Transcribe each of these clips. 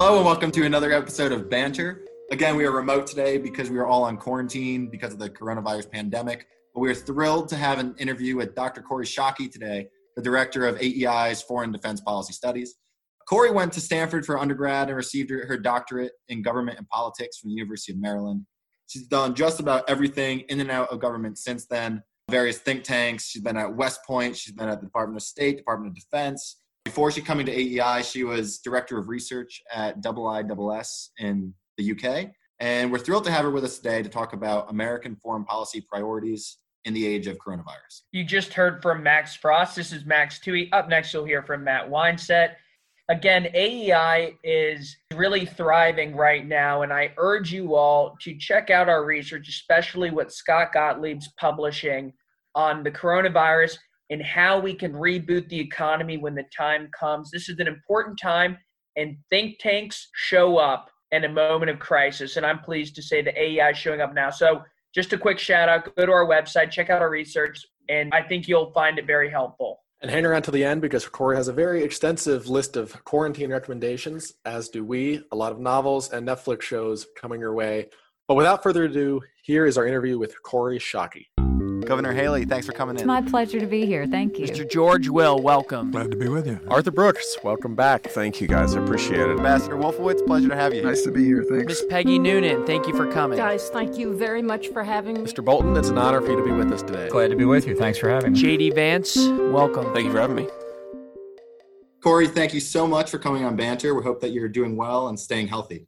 Hello and welcome to another episode of Banter. Again, we are remote today because we are all on quarantine because of the coronavirus pandemic. But we are thrilled to have an interview with Dr. Corey Schake today, the director of AEI's Foreign Defense Policy Studies. Corey went to Stanford for undergrad and received her doctorate in government and politics from the University of Maryland. She's done just about everything in and out of government since then. Various think tanks. She's been at West Point. She's been at the Department of State, Department of Defense. Before she coming to AEI, she was director of research at IISS in the UK. And we're thrilled to have her with us today to talk about American foreign policy priorities in the age of coronavirus. You just heard from Max Frost. This is Max Tui. Up next, you'll hear from Matt Weinset. Again, AEI is really thriving right now, and I urge you all to check out our research, especially what Scott Gottlieb's publishing on the coronavirus and how we can reboot the economy when the time comes. This is an important time, and think tanks show up in a moment of crisis, and I'm pleased to say that AEI is showing up now. So, just a quick shout out go to our website, check out our research, and I think you'll find it very helpful. And hang around to the end because Corey has a very extensive list of quarantine recommendations, as do we. A lot of novels and Netflix shows coming your way. But without further ado, here is our interview with Corey Schake. Governor Haley, thanks for coming in. It's my pleasure to be here. Thank you. Mr. George Will, welcome. Glad to be with you. Arthur Brooks, welcome back. Thank you guys. I appreciate it. Ambassador Wolfowitz, pleasure to have you. Nice to be here. Thanks. Miss Peggy Noonan, thank you for coming. Guys, thank you very much for having me. Mr. Bolton, it's an honor for you to be with us today. Glad to be with you. Thanks for having me. JD Vance, welcome. Thank you for having me. Corey, thank you so much for coming on Banter. We hope that you're doing well and staying healthy.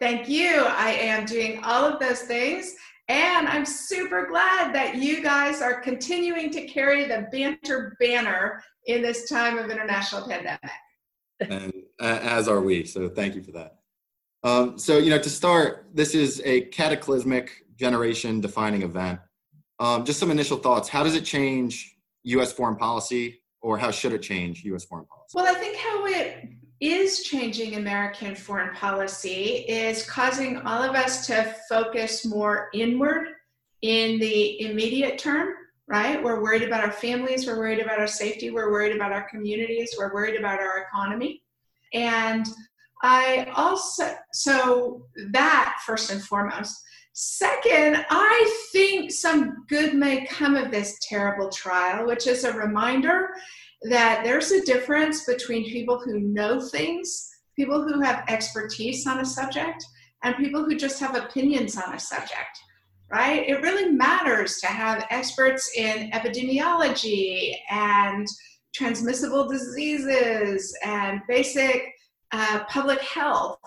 Thank you. I am doing all of those things. And I'm super glad that you guys are continuing to carry the banter banner in this time of international pandemic. and uh, as are we. So thank you for that. Um, so you know, to start, this is a cataclysmic generation-defining event. Um, just some initial thoughts. How does it change U.S. foreign policy, or how should it change U.S. foreign policy? Well, I think how it is changing American foreign policy is causing all of us to focus more inward in the immediate term, right? We're worried about our families, we're worried about our safety, we're worried about our communities, we're worried about our economy. And I also, so that first and foremost. Second, I think some good may come of this terrible trial, which is a reminder that there's a difference between people who know things, people who have expertise on a subject, and people who just have opinions on a subject, right? It really matters to have experts in epidemiology and transmissible diseases and basic uh, public health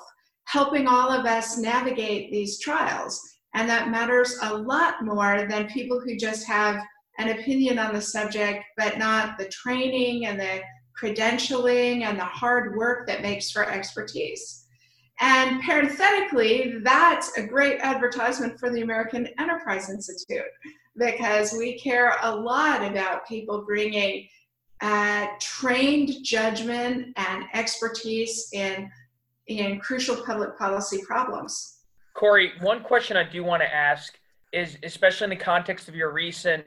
helping all of us navigate these trials. And that matters a lot more than people who just have an opinion on the subject, but not the training and the credentialing and the hard work that makes for expertise. And parenthetically, that's a great advertisement for the American Enterprise Institute because we care a lot about people bringing uh, trained judgment and expertise in, in crucial public policy problems. Corey, one question I do want to ask is, especially in the context of your recent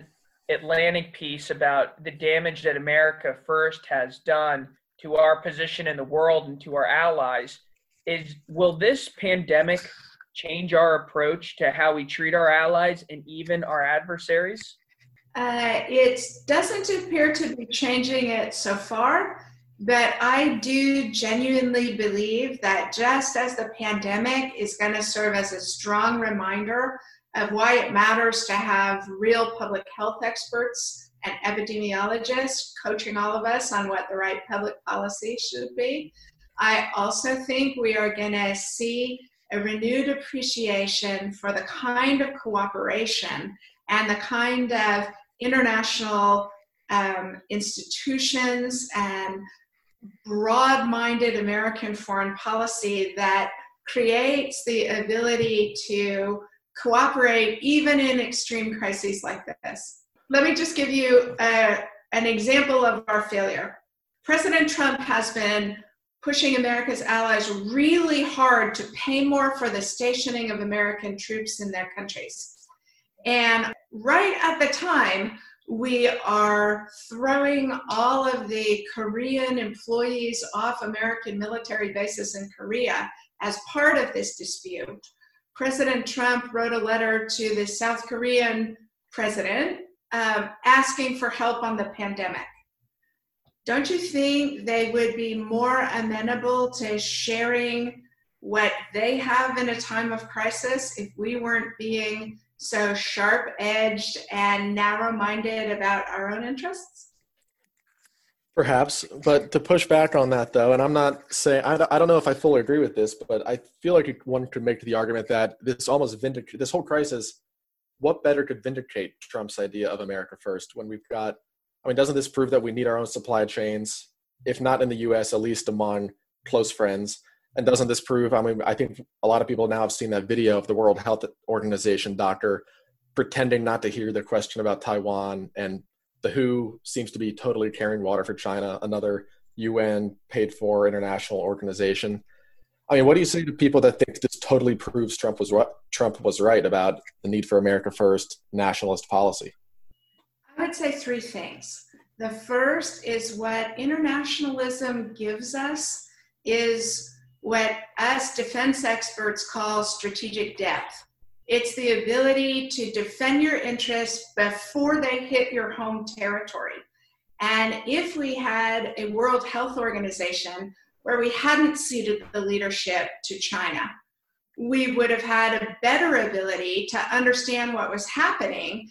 Atlantic piece about the damage that America first has done to our position in the world and to our allies, is will this pandemic change our approach to how we treat our allies and even our adversaries? Uh, it doesn't appear to be changing it so far, but I do genuinely believe that just as the pandemic is going to serve as a strong reminder of why it matters to have real public health experts and epidemiologists coaching all of us on what the right public policy should be, I also think we are going to see a renewed appreciation for the kind of cooperation and the kind of international um, institutions and broad minded American foreign policy that creates the ability to cooperate even in extreme crises like this. Let me just give you a, an example of our failure. President Trump has been pushing America's allies really hard to pay more for the stationing of American troops in their countries. And right at the time We are throwing all of the Korean employees off American military bases in Korea as part of this dispute. President Trump wrote a letter to the South Korean president uh, asking for help on the pandemic. Don't you think they would be more amenable to sharing what they have in a time of crisis if we weren't being so sharp edged and narrow minded about our own interests? Perhaps, but to push back on that though, and I'm not saying I, I don't know if I fully agree with this, but I feel like one could make the argument that this almost vindicate this whole crisis. What better could vindicate Trump's idea of America first when we've got? I mean, doesn't this prove that we need our own supply chains, if not in the U.S., at least among close friends? And doesn't this prove? I mean, I think a lot of people now have seen that video of the World Health Organization doctor pretending not to hear the question about Taiwan, and the WHO seems to be totally carrying water for China, another UN paid for international organization. I mean, what do you say to people that think this totally proves Trump was right, Trump was right about the need for America first nationalist policy? I would say three things. The first is what internationalism gives us is what us defense experts call strategic depth. It's the ability to defend your interests before they hit your home territory. And if we had a World Health Organization where we hadn't ceded the leadership to China, we would have had a better ability to understand what was happening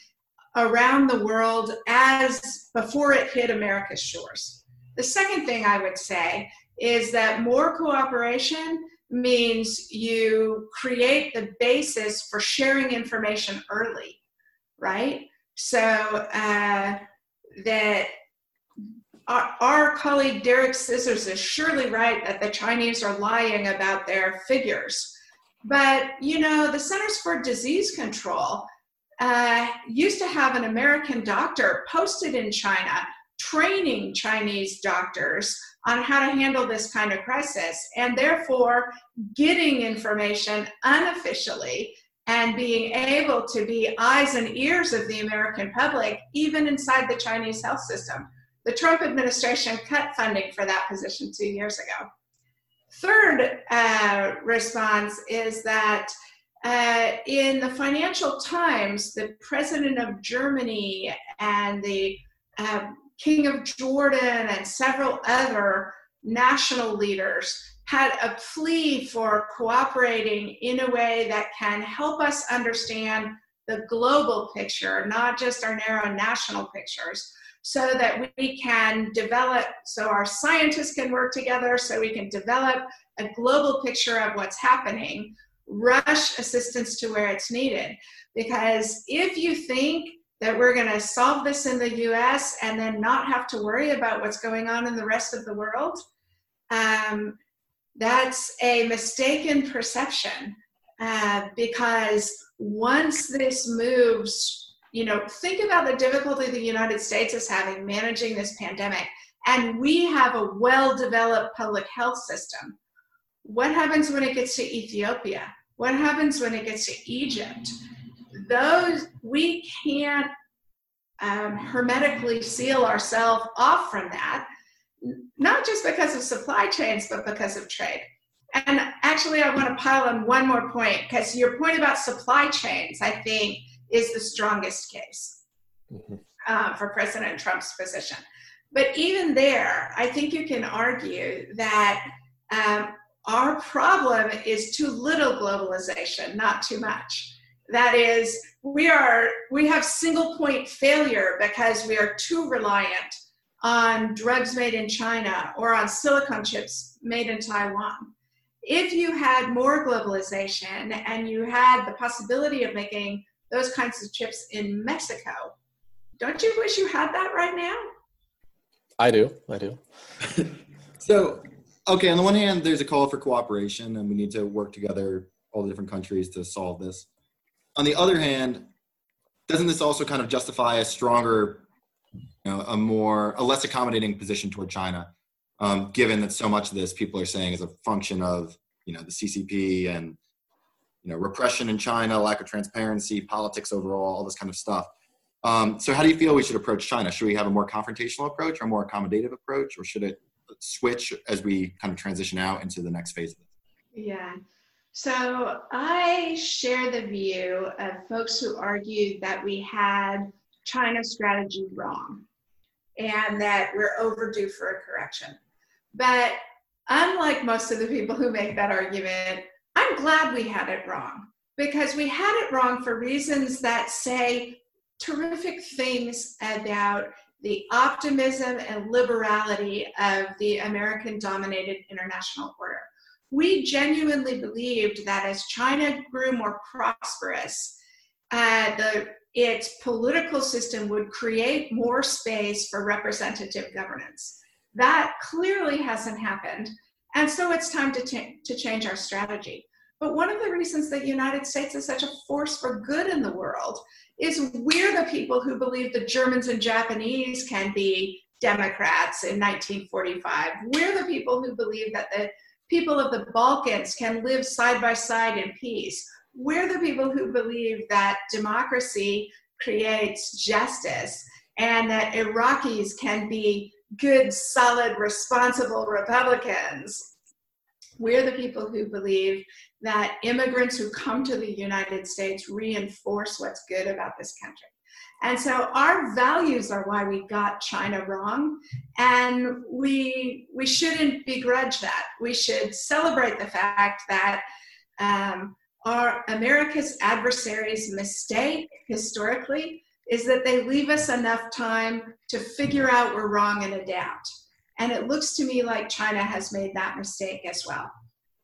around the world as before it hit America's shores. The second thing I would say is that more cooperation means you create the basis for sharing information early, right? So uh, that our, our, colleague Derek Scissors is surely right that the Chinese are lying about their figures. But, you know, the Centers for Disease Control uh, used to have an American doctor posted in China training Chinese doctors on how to handle this kind of crisis and therefore getting information unofficially and being able to be eyes and ears of the American public, even inside the Chinese health system. The Trump administration cut funding for that position two years ago. Third uh, response is that uh, in the Financial Times, the president of Germany and the uh, King of Jordan and several other national leaders had a plea for cooperating in a way that can help us understand the global picture, not just our narrow national pictures, so that we can develop, so our scientists can work together, so we can develop a global picture of what's happening, rush assistance to where it's needed. Because if you think that we're going to solve this in the US and then not have to worry about what's going on in the rest of the world, um, that's a mistaken perception uh, because once this moves, you know, think about the difficulty the United States is having managing this pandemic. And we have a well developed public health system. What happens when it gets to Ethiopia? What happens when it gets to Egypt? Those we can't um, hermetically seal ourselves off from that, not just because of supply chains, but because of trade. And actually, I want to pile on one more point because your point about supply chains, I think, is the strongest case mm-hmm. uh, for President Trump's position. But even there, I think you can argue that um, our problem is too little globalization, not too much. That is, we are we have single point failure because we are too reliant on drugs made in China or on silicon chips made in Taiwan. If you had more globalization and you had the possibility of making those kinds of chips in Mexico, don't you wish you had that right now? I do. I do. so, okay, on the one hand, there's a call for cooperation and we need to work together, all the different countries, to solve this on the other hand, doesn't this also kind of justify a stronger, you know, a more, a less accommodating position toward China, um, given that so much of this people are saying is a function of, you know, the CCP and, you know, repression in China, lack of transparency, politics overall, all this kind of stuff. Um, so, how do you feel we should approach China? Should we have a more confrontational approach or a more accommodative approach, or should it switch as we kind of transition out into the next phase of it? Yeah. So, I share the view of folks who argue that we had China's strategy wrong and that we're overdue for a correction. But unlike most of the people who make that argument, I'm glad we had it wrong because we had it wrong for reasons that say terrific things about the optimism and liberality of the American dominated international order. We genuinely believed that as China grew more prosperous, uh, the, its political system would create more space for representative governance. That clearly hasn't happened. And so it's time to, t- to change our strategy. But one of the reasons that the United States is such a force for good in the world is we're the people who believe the Germans and Japanese can be Democrats in 1945. We're the people who believe that the people of the Balkans can live side by side in peace. We're the people who believe that democracy creates justice and that Iraqis can be good, solid, responsible Republicans we're the people who believe that immigrants who come to the United States reinforce what's good about this country. And so our values are why we got China wrong. And we, we shouldn't begrudge that. We should celebrate the fact that um, our America's adversaries' mistake historically is that they leave us enough time to figure out we're wrong and adapt. And it looks to me like China has made that mistake as well,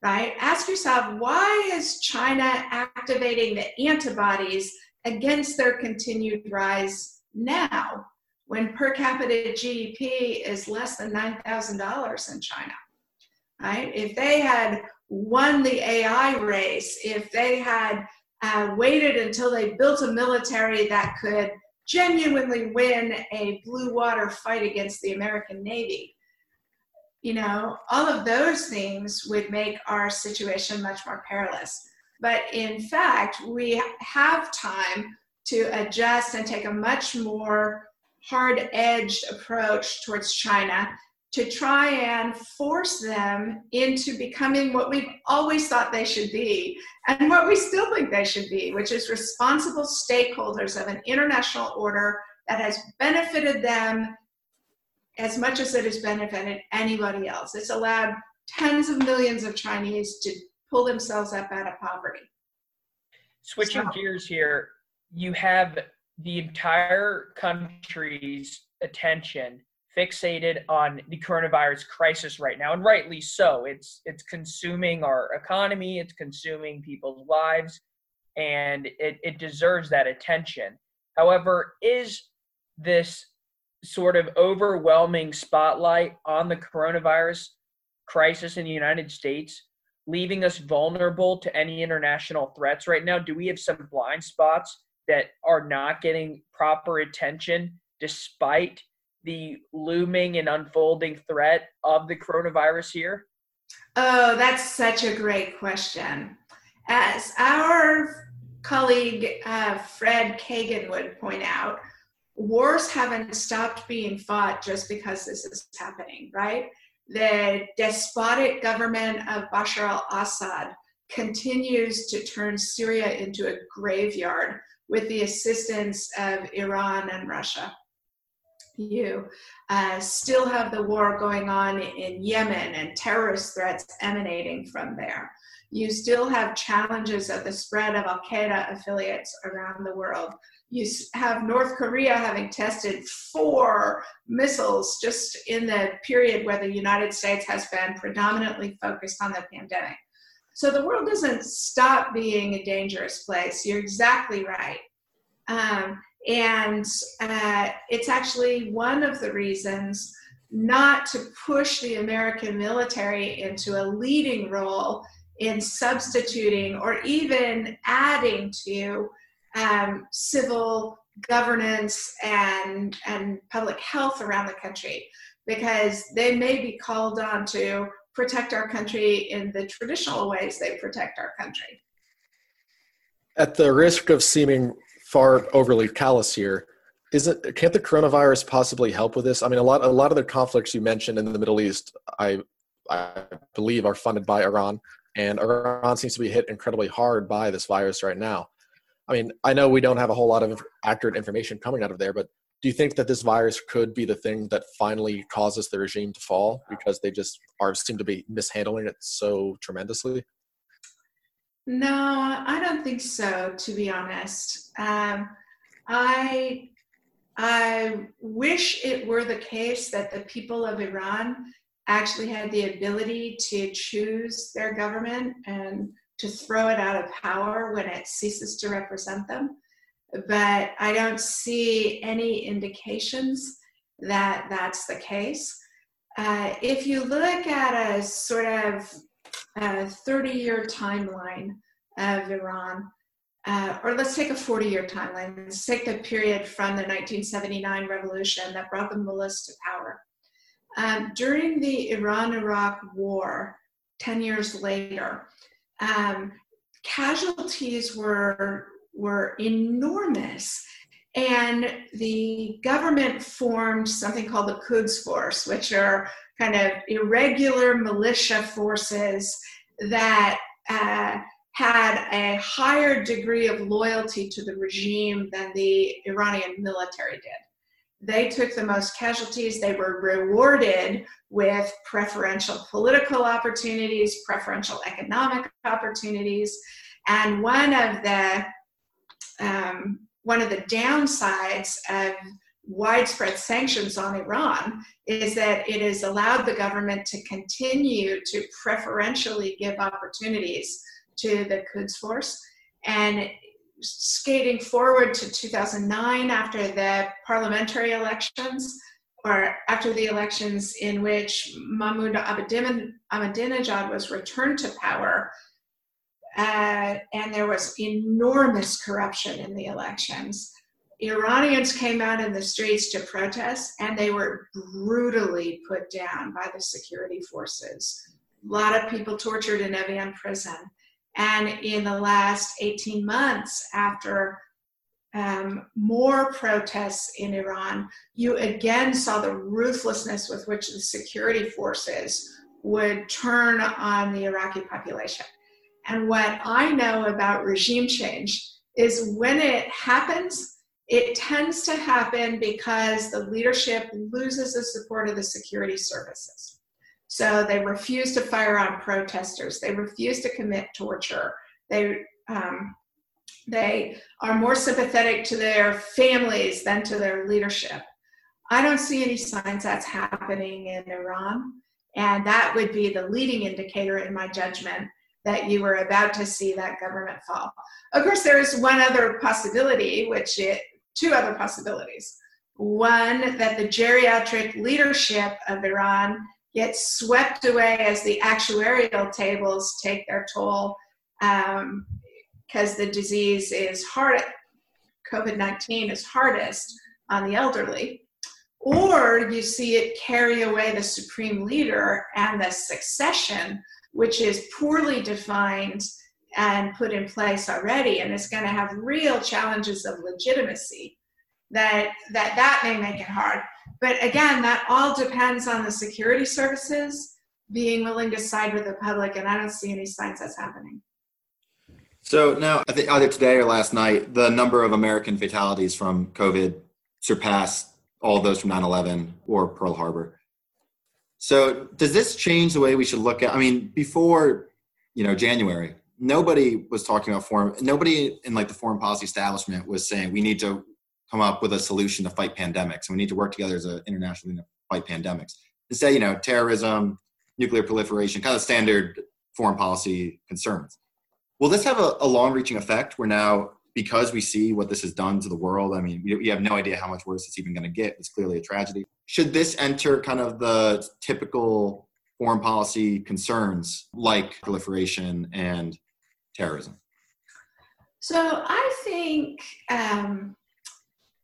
right? Ask yourself, why is China activating the antibodies against their continued rise now when per capita GDP is less than $9,000 in China, right? If they had won the AI race, if they had uh, waited until they built a military that could genuinely win a blue water fight against the American Navy, you know, all of those things would make our situation much more perilous. But in fact, we have time to adjust and take a much more hard edged approach towards China to try and force them into becoming what we've always thought they should be and what we still think they should be, which is responsible stakeholders of an international order that has benefited them as much as it has benefited anybody else. It's allowed tens of millions of Chinese to pull themselves up out of poverty. Switching so, gears here, you have the entire country's attention fixated on the coronavirus crisis right now and rightly so it's it's consuming our economy it's consuming people's lives and it, it deserves that attention however is this sort of overwhelming spotlight on the coronavirus crisis in the United States, leaving us vulnerable to any international threats right now? Do we have some blind spots that are not getting proper attention despite the looming and unfolding threat of the coronavirus here? Oh, that's such a great question. As our colleague uh, Fred Kagan would point out, wars haven't stopped being fought just because this is happening, right? The despotic government of Bashar al Assad continues to turn Syria into a graveyard with the assistance of Iran and Russia. You uh, still have the war going on in Yemen and terrorist threats emanating from there. You still have challenges of the spread of Al Qaeda affiliates around the world you have North Korea having tested four missiles just in the period where the United States has been predominantly focused on the pandemic. So the world doesn't stop being a dangerous place. You're exactly right. Um, and uh, it's actually one of the reasons not to push the American military into a leading role in substituting or even adding to um, civil governance and and public health around the country because they may be called on to protect our country in the traditional ways they protect our country. At the risk of seeming far overly callous here, is it can't the coronavirus possibly help with this? I mean, a lot a lot of the conflicts you mentioned in the Middle East, I I believe, are funded by Iran, and Iran seems to be hit incredibly hard by this virus right now. I mean, I know we don't have a whole lot of accurate information coming out of there, but do you think that this virus could be the thing that finally causes the regime to fall because they just are seem to be mishandling it so tremendously? No, I don't think so. To be honest, um, I I wish it were the case that the people of Iran actually had the ability to choose their government and to throw it out of power when it ceases to represent them. But I don't see any indications that that's the case. Uh, if you look at a sort of 30 year timeline of Iran, uh, or let's take a 40 year timeline. Let's take the period from the 1979 revolution that brought the mullahs to power. Um, during the Iran Iraq War, 10 years later, um, casualties were, were enormous. And the government formed something called the Quds Force, which are kind of irregular militia forces that uh, had a higher degree of loyalty to the regime than the Iranian military did. They took the most casualties. They were rewarded with preferential political opportunities, preferential economic opportunities, and one of the um, one of the downsides of widespread sanctions on Iran is that it has allowed the government to continue to preferentially give opportunities to the Quds Force. And skating forward to 2009 after the parliamentary elections, or after the elections in which Mahmoud Ahmadinejad was returned to power, uh, and there was enormous corruption in the elections. Iranians came out in the streets to protest, and they were brutally put down by the security forces. A lot of people tortured in Evin prison. And in the last 18 months, after um, more protests in Iran, you again saw the ruthlessness with which the security forces would turn on the Iraqi population. And what I know about regime change is when it happens, it tends to happen because the leadership loses the support of the security services. So they refuse to fire on protesters. They refuse to commit torture. They um, they are more sympathetic to their families than to their leadership. I don't see any signs that's happening in Iran, and that would be the leading indicator, in my judgment, that you were about to see that government fall. Of course, there is one other possibility, which it, two other possibilities. One, that the geriatric leadership of Iran get swept away as the actuarial tables take their toll because um, the disease is hard, COVID 19 is hardest on the elderly. Or you see it carry away the supreme leader and the succession, which is poorly defined and put in place already and is going to have real challenges of legitimacy that that that may make it hard but again, that all depends on the security services being willing to side with the public, and I don't see any signs that's happening. So now, I think either today or last night, the number of American fatalities from COVID surpassed all those from 9/11 or Pearl Harbor. So does this change the way we should look at? I mean, before you know January, nobody was talking about foreign. Nobody in like the foreign policy establishment was saying we need to come up with a solution to fight pandemics. And we need to work together as an international to fight pandemics. Instead, you know, terrorism, nuclear proliferation, kind of standard foreign policy concerns. Will this have a, a long-reaching effect where now, because we see what this has done to the world, I mean, we, we have no idea how much worse it's even going to get. It's clearly a tragedy. Should this enter kind of the typical foreign policy concerns like proliferation and terrorism? So I think um,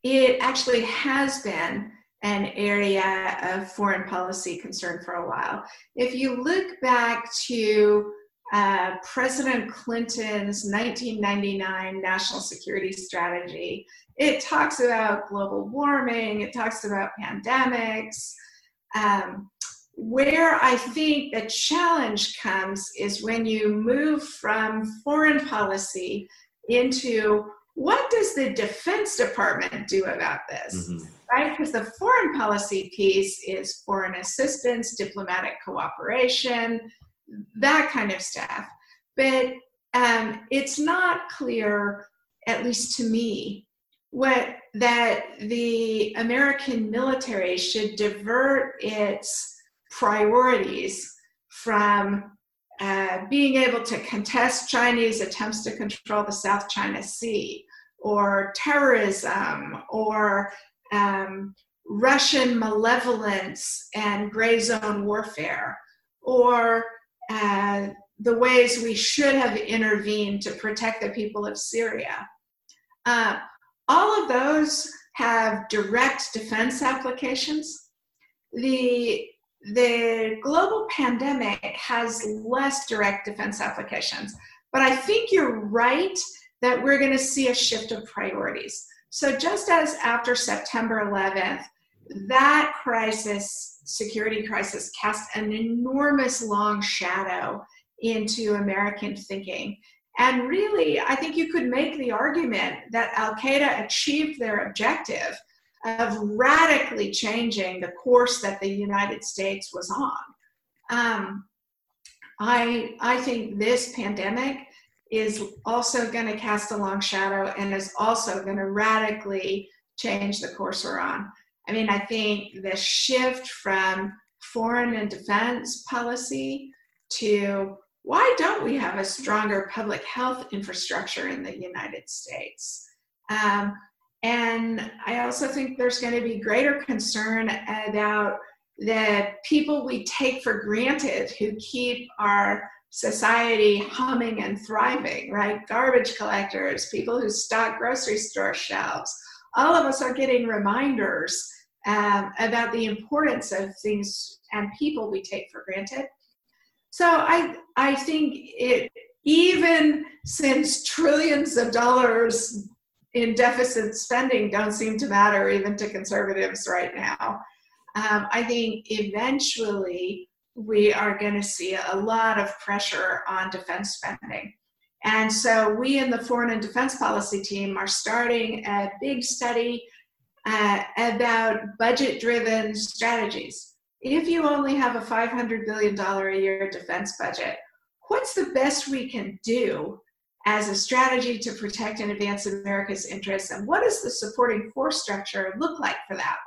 it actually has been an area of foreign policy concern for a while. If you look back to uh, President Clinton's 1999 national security strategy. It talks about global warming, it talks about pandemics. Um, where I think the challenge comes is when you move from foreign policy into what does the Defense Department do about this? Mm-hmm. Right? Because the foreign policy piece is foreign assistance, diplomatic cooperation, that kind of stuff. But um, it's not clear, at least to me, what that the American military should divert its priorities from uh, being able to contest Chinese attempts to control the South China Sea, or terrorism, or um, Russian malevolence and gray zone warfare, or uh, the ways we should have intervened to protect the people of Syria. Uh, all of those have direct defense applications. The the global pandemic has less direct defense applications. But I think you're right that we're going to see a shift of priorities. So, just as after September 11th, that crisis, security crisis, cast an enormous long shadow into American thinking. And really, I think you could make the argument that Al Qaeda achieved their objective of radically changing the course that the United States was on. Um, I, I think this pandemic is also going to cast a long shadow and is also going to radically change the course we're on. I mean, I think the shift from foreign and defense policy to why don't we have a stronger public health infrastructure in the United States? Um, and I also think there's going to be greater concern about the people we take for granted who keep our society humming and thriving, right? Garbage collectors, people who stock grocery store shelves. All of us are getting reminders um, about the importance of things and people we take for granted. So I, I think it, even since trillions of dollars in deficit spending don't seem to matter even to conservatives right now. Um, I think eventually we are going to see a lot of pressure on defense spending. And so we in the foreign and defense policy team are starting a big study uh, about budget driven strategies. If you only have a $500 billion a year defense budget, what's the best we can do as a strategy to protect and advance America's interests. And what does the supporting force structure look like for that?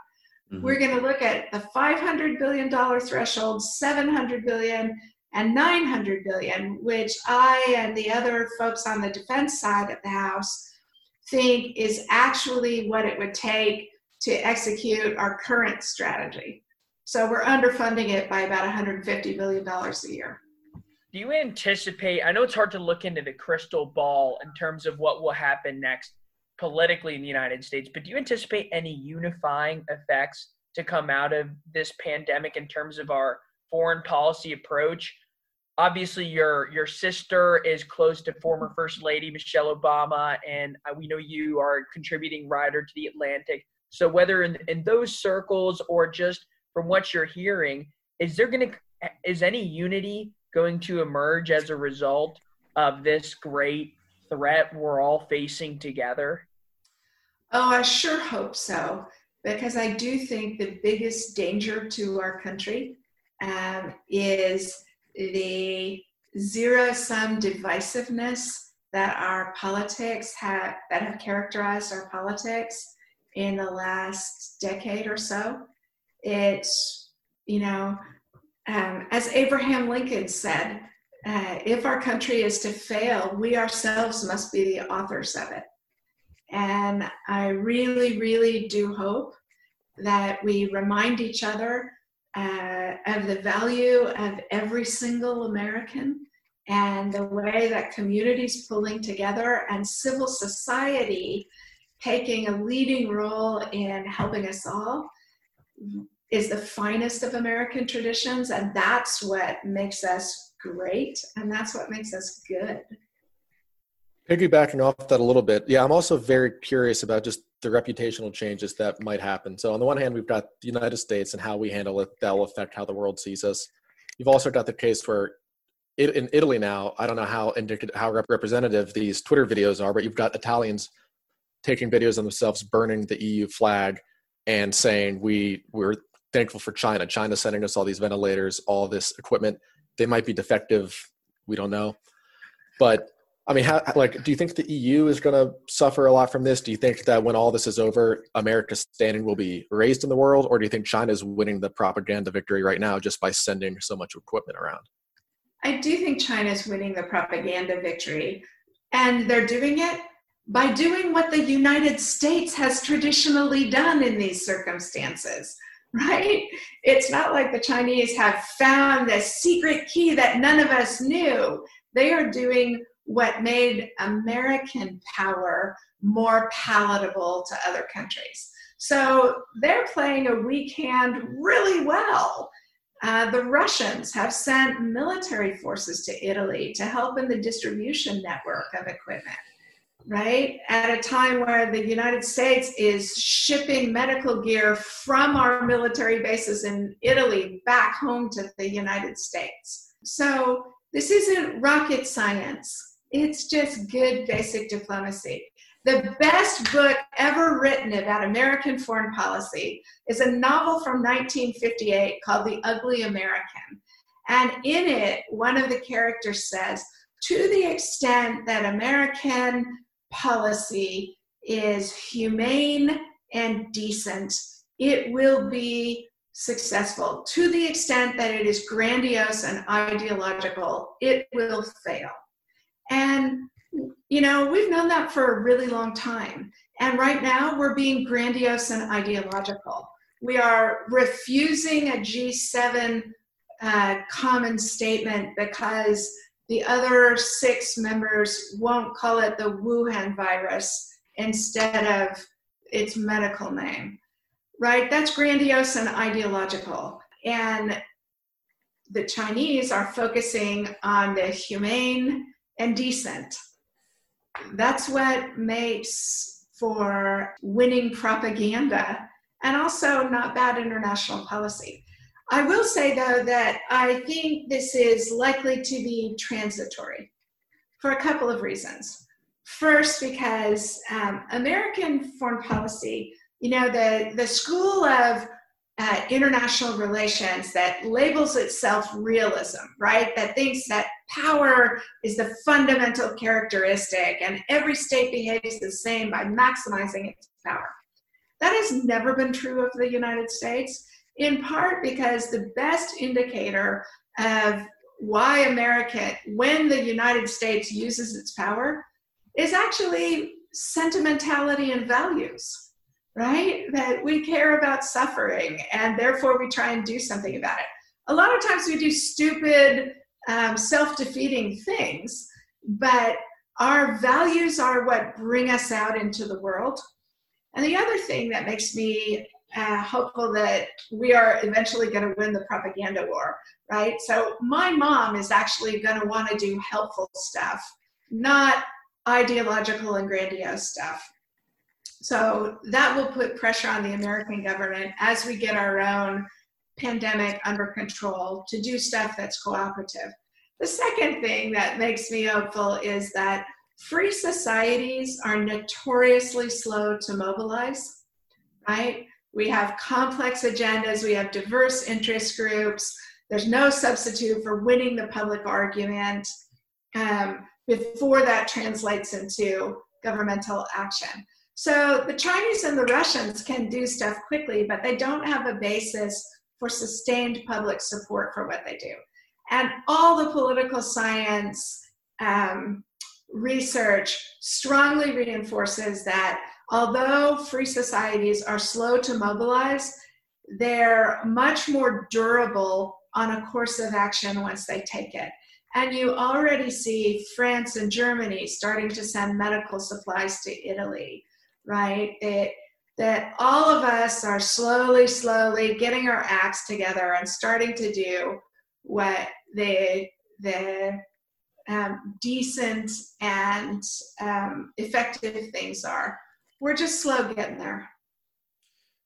Mm-hmm. We're going to look at the $500 billion threshold, 700 billion, and 900 billion, which I and the other folks on the defense side of the House think is actually what it would take to execute our current strategy. So we're underfunding it by about $150 billion a year do you anticipate i know it's hard to look into the crystal ball in terms of what will happen next politically in the united states but do you anticipate any unifying effects to come out of this pandemic in terms of our foreign policy approach? Obviously your your sister is close to former first lady michelle obama and we know you are a contributing writer to the atlantic. So whether in, in those circles or just from what you're hearing is there going to is any unity going to emerge as a result of this great threat we're all facing together? Oh, I sure hope so, because I do think the biggest danger to our country um, is the zero sum divisiveness that our politics have that have characterized our politics in the last decade or so. It's, you know, um, as Abraham Lincoln said, uh, if our country is to fail, we ourselves must be the authors of it. And I really, really do hope that we remind each other uh, of the value of every single American and the way that communities pulling together and civil society taking a leading role in helping us all is the finest of American traditions, and that's what makes us great, and that's what makes us good. Piggybacking off that a little bit, yeah, I'm also very curious about just the reputational changes that might happen. So on the one hand, we've got the United States and how we handle it that will affect how the world sees us. You've also got the case where it, in Italy now, I don't know how indicative, how representative these Twitter videos are, but you've got Italians taking videos of themselves burning the EU flag and saying we we're thankful for China. China sending us all these ventilators, all this equipment. They might be defective. We don't know, but I mean, how, like, do you think the EU is going to suffer a lot from this? Do you think that when all this is over, America's standing will be raised in the world, or do you think China is winning the propaganda victory right now just by sending so much equipment around? I do think China is winning the propaganda victory, and they're doing it by doing what the United States has traditionally done in these circumstances, right? It's not like the Chinese have found the secret key that none of us knew. They are doing what made American power more palatable to other countries. So they're playing a weak hand really well. Uh, the Russians have sent military forces to Italy to help in the distribution network of equipment, right? At a time where the United States is shipping medical gear from our military bases in Italy back home to the United States. So this isn't rocket science. It's just good basic diplomacy. The best book ever written about American foreign policy is a novel from 1958 called The Ugly American. And in it, one of the characters says, to the extent that American policy is humane and decent, it will be successful. To the extent that it is grandiose and ideological, it will fail. And, you know, we've known that for a really long time. And right now, we're being grandiose and ideological. We are refusing a G7 uh, common statement because the other six members won't call it the Wuhan virus instead of its medical name, right? That's grandiose and ideological. And the Chinese are focusing on the humane and decent. That's what makes for winning propaganda and also not bad international policy. I will say, though, that I think this is likely to be transitory for a couple of reasons. First, because um, American foreign policy, you know, the, the school of uh, international relations that labels itself realism, right? That thinks that power is the fundamental characteristic and every state behaves the same by maximizing its power. That has never been true of the United States, in part because the best indicator of why America, when the United States uses its power, is actually sentimentality and values right? That we care about suffering and therefore we try and do something about it. A lot of times we do stupid, um, self defeating things, but our values are what bring us out into the world. And the other thing that makes me uh, hopeful that we are eventually going to win the propaganda war, right? So my mom is actually going to want to do helpful stuff, not ideological and grandiose stuff. So that will put pressure on the American government as we get our own pandemic under control to do stuff that's cooperative. The second thing that makes me hopeful is that free societies are notoriously slow to mobilize, right? We have complex agendas, we have diverse interest groups, there's no substitute for winning the public argument um, before that translates into governmental action. So the Chinese and the Russians can do stuff quickly, but they don't have a basis for sustained public support for what they do. And all the political science um, research strongly reinforces that although free societies are slow to mobilize, they're much more durable on a course of action once they take it. And you already see France and Germany starting to send medical supplies to Italy right? That that all of us are slowly, slowly getting our acts together and starting to do what the the um, decent and um, effective things are. We're just slow getting there.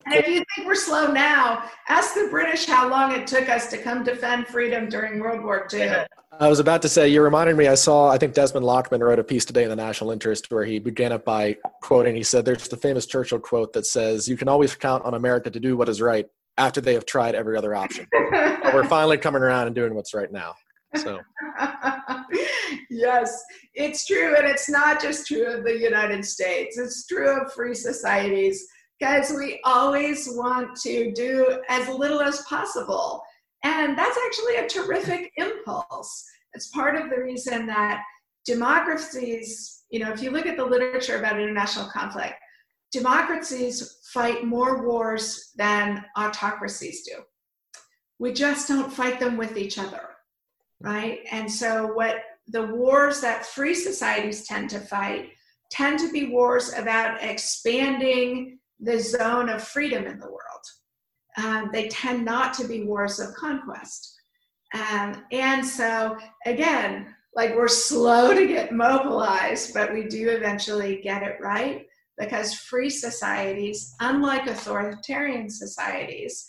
And if you think we're slow now, ask the British how long it took us to come defend freedom during World War II. I was about to say, you reminded me, I saw, I think Desmond Lachman wrote a piece today in the National Interest where he began it by quoting, he said, There's the famous Churchill quote that says, You can always count on America to do what is right after they have tried every other option. but we're finally coming around and doing what's right now. So, yes, it's true. And it's not just true of the United States, it's true of free societies because we always want to do as little as possible. And that's actually a terrific impulse. It's part of the reason that democracies, you know, if you look at the literature about international conflict, democracies fight more wars than autocracies do. We just don't fight them with each other, right? And so, what the wars that free societies tend to fight tend to be wars about expanding the zone of freedom in the world. Um, they tend not to be wars of conquest. Um, and so, again, like we're slow to get mobilized, but we do eventually get it right because free societies, unlike authoritarian societies,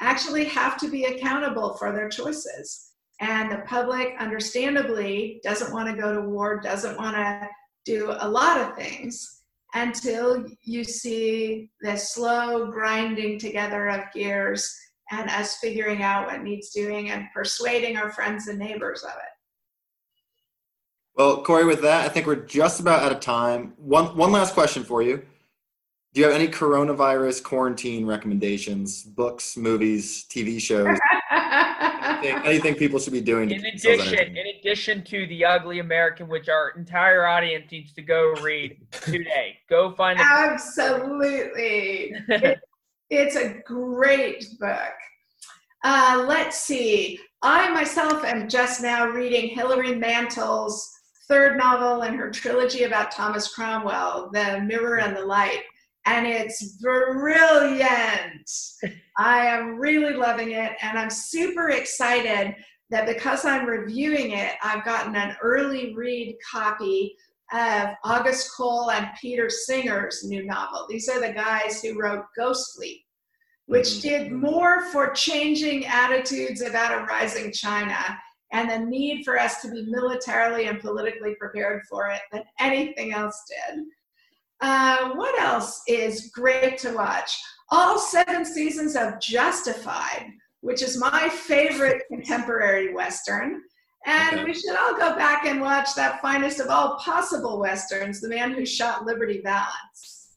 actually have to be accountable for their choices. And the public, understandably, doesn't want to go to war, doesn't want to do a lot of things until you see the slow grinding together of gears and us figuring out what needs doing and persuading our friends and neighbors of it. Well, Kori, with that, I think we're just about out of time. One one last question for you. Do you have any coronavirus quarantine recommendations, books, movies, TV shows? anything, anything, people should be doing in addition in addition to the ugly american which our entire audience needs to go read today. Go find it absolutely. It, it's a great book. Uh, let's see. I myself am just now reading hilary mantel's third novel in her trilogy about thomas cromwell the mirror and the light and it's brilliant. I am really loving it, and I'm super excited that because I'm reviewing it, I've gotten an early read copy of August Cole and Peter Singer's new novel. These are the guys who wrote Ghost Fleet, which mm-hmm. did more for changing attitudes about a rising China and the need for us to be militarily and politically prepared for it than anything else did. Uh, what else is great to watch? All seven seasons of Justified, which is my favorite contemporary Western. And okay. we should all go back and watch that finest of all possible Westerns, The Man Who Shot Liberty Valance.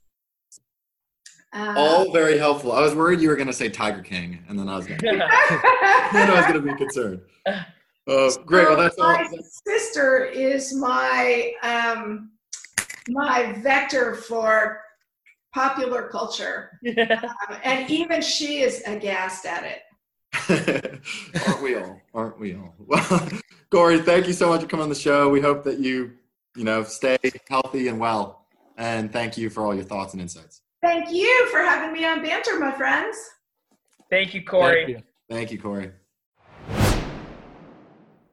Uh, all very helpful. I was worried you were going to say Tiger King, and then I was going to, I was going to be concerned. Uh, great. Well, that's all. My sister is my um, my vector for popular culture. um, and even she is aghast at it. aren't we all? Aren't we all? Well, Kori, thank you so much for coming on the show. We hope that you, you know, stay healthy and well. And thank you for all your thoughts and insights. Thank you for having me on Banter, my friends. Thank you, Kori. Thank you, thank you Kori.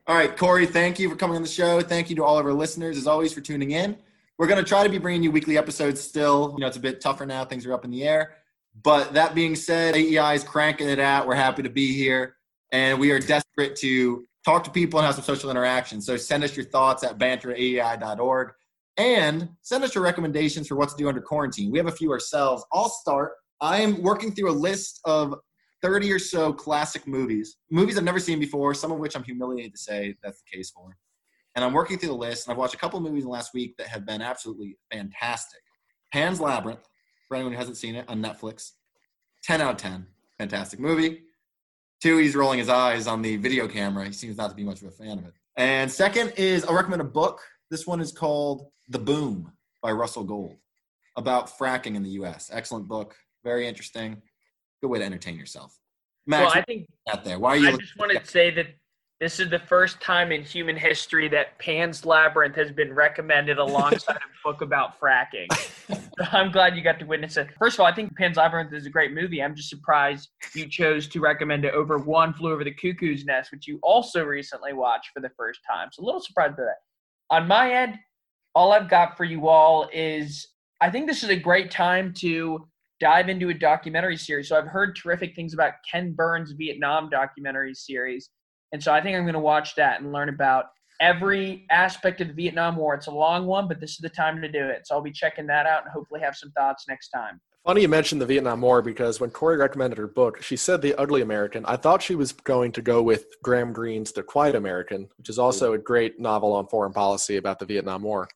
All right, Kori, thank you for coming on the show. Thank you to all of our listeners, as always, for tuning in. We're going to try to be bringing you weekly episodes still. You know, it's a bit tougher now. Things are up in the air. But that being said, AEI is cranking it out. We're happy to be here. And we are desperate to talk to people and have some social interaction. So send us your thoughts at banter@aei.org and send us your recommendations for what to do under quarantine. We have a few ourselves. I'll start. I am working through a list of 30 or so classic movies, movies I've never seen before, some of which I'm humiliated to say that's the case for. And I'm working through the list, and I've watched a couple of movies in the last week that have been absolutely fantastic. Pan's Labyrinth, for anyone who hasn't seen it, on Netflix. 10 out of 10. Fantastic movie. Two, he's rolling his eyes on the video camera. He seems not to be much of a fan of it. And second is I'll recommend a book. This one is called The Boom by Russell Gold about fracking in the U.S. Excellent book. Very interesting. Good way to entertain yourself. Max, well, I think out there. Why are you? I just wanted to say that This is the first time in human history that Pan's Labyrinth has been recommended alongside a book about fracking. I'm glad you got to witness it. First of all, I think Pan's Labyrinth is a great movie. I'm just surprised you chose to recommend it over One Flew Over the Cuckoo's Nest, which you also recently watched for the first time. So a little surprised by that. On my end, all I've got for you all is I think this is a great time to dive into a documentary series. So I've heard terrific things about Ken Burns' Vietnam documentary series. And so I think I'm going to watch that and learn about every aspect of the Vietnam War. It's a long one, but this is the time to do it. So I'll be checking that out and hopefully have some thoughts next time. Funny you mentioned the Vietnam War because when Kori recommended her book, she said The Ugly American. I thought she was going to go with Graham Greene's The Quiet American, which is also a great novel on foreign policy about the Vietnam War.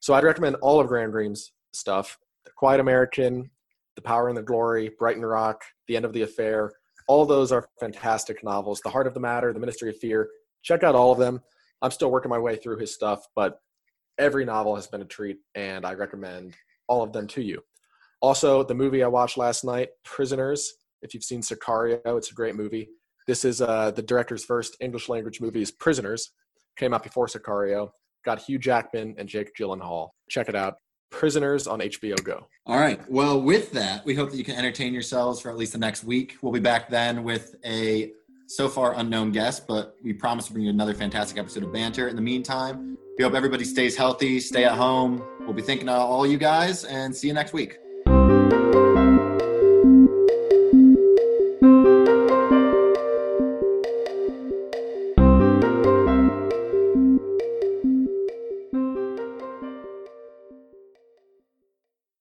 So I'd recommend all of Graham Greene's stuff The Quiet American, The Power and the Glory, Brighton Rock, The End of the Affair. All those are fantastic novels. The Heart of the Matter, The Ministry of Fear. Check out all of them. I'm still working my way through his stuff, but every novel has been a treat, and I recommend all of them to you. Also, the movie I watched last night, Prisoners. If you've seen Sicario, it's a great movie. This is uh, the director's first English language movie is Prisoners. Came out before Sicario. Got Hugh Jackman and Jake Gyllenhaal. Check it out. Prisoners on HBO Go. All right. Well, with that, we hope that you can entertain yourselves for at least the next week. We'll be back then with a so far unknown guest, but we promise to bring you another fantastic episode of banter. In the meantime, we hope everybody stays healthy, stay at home. We'll be thinking of all you guys and see you next week.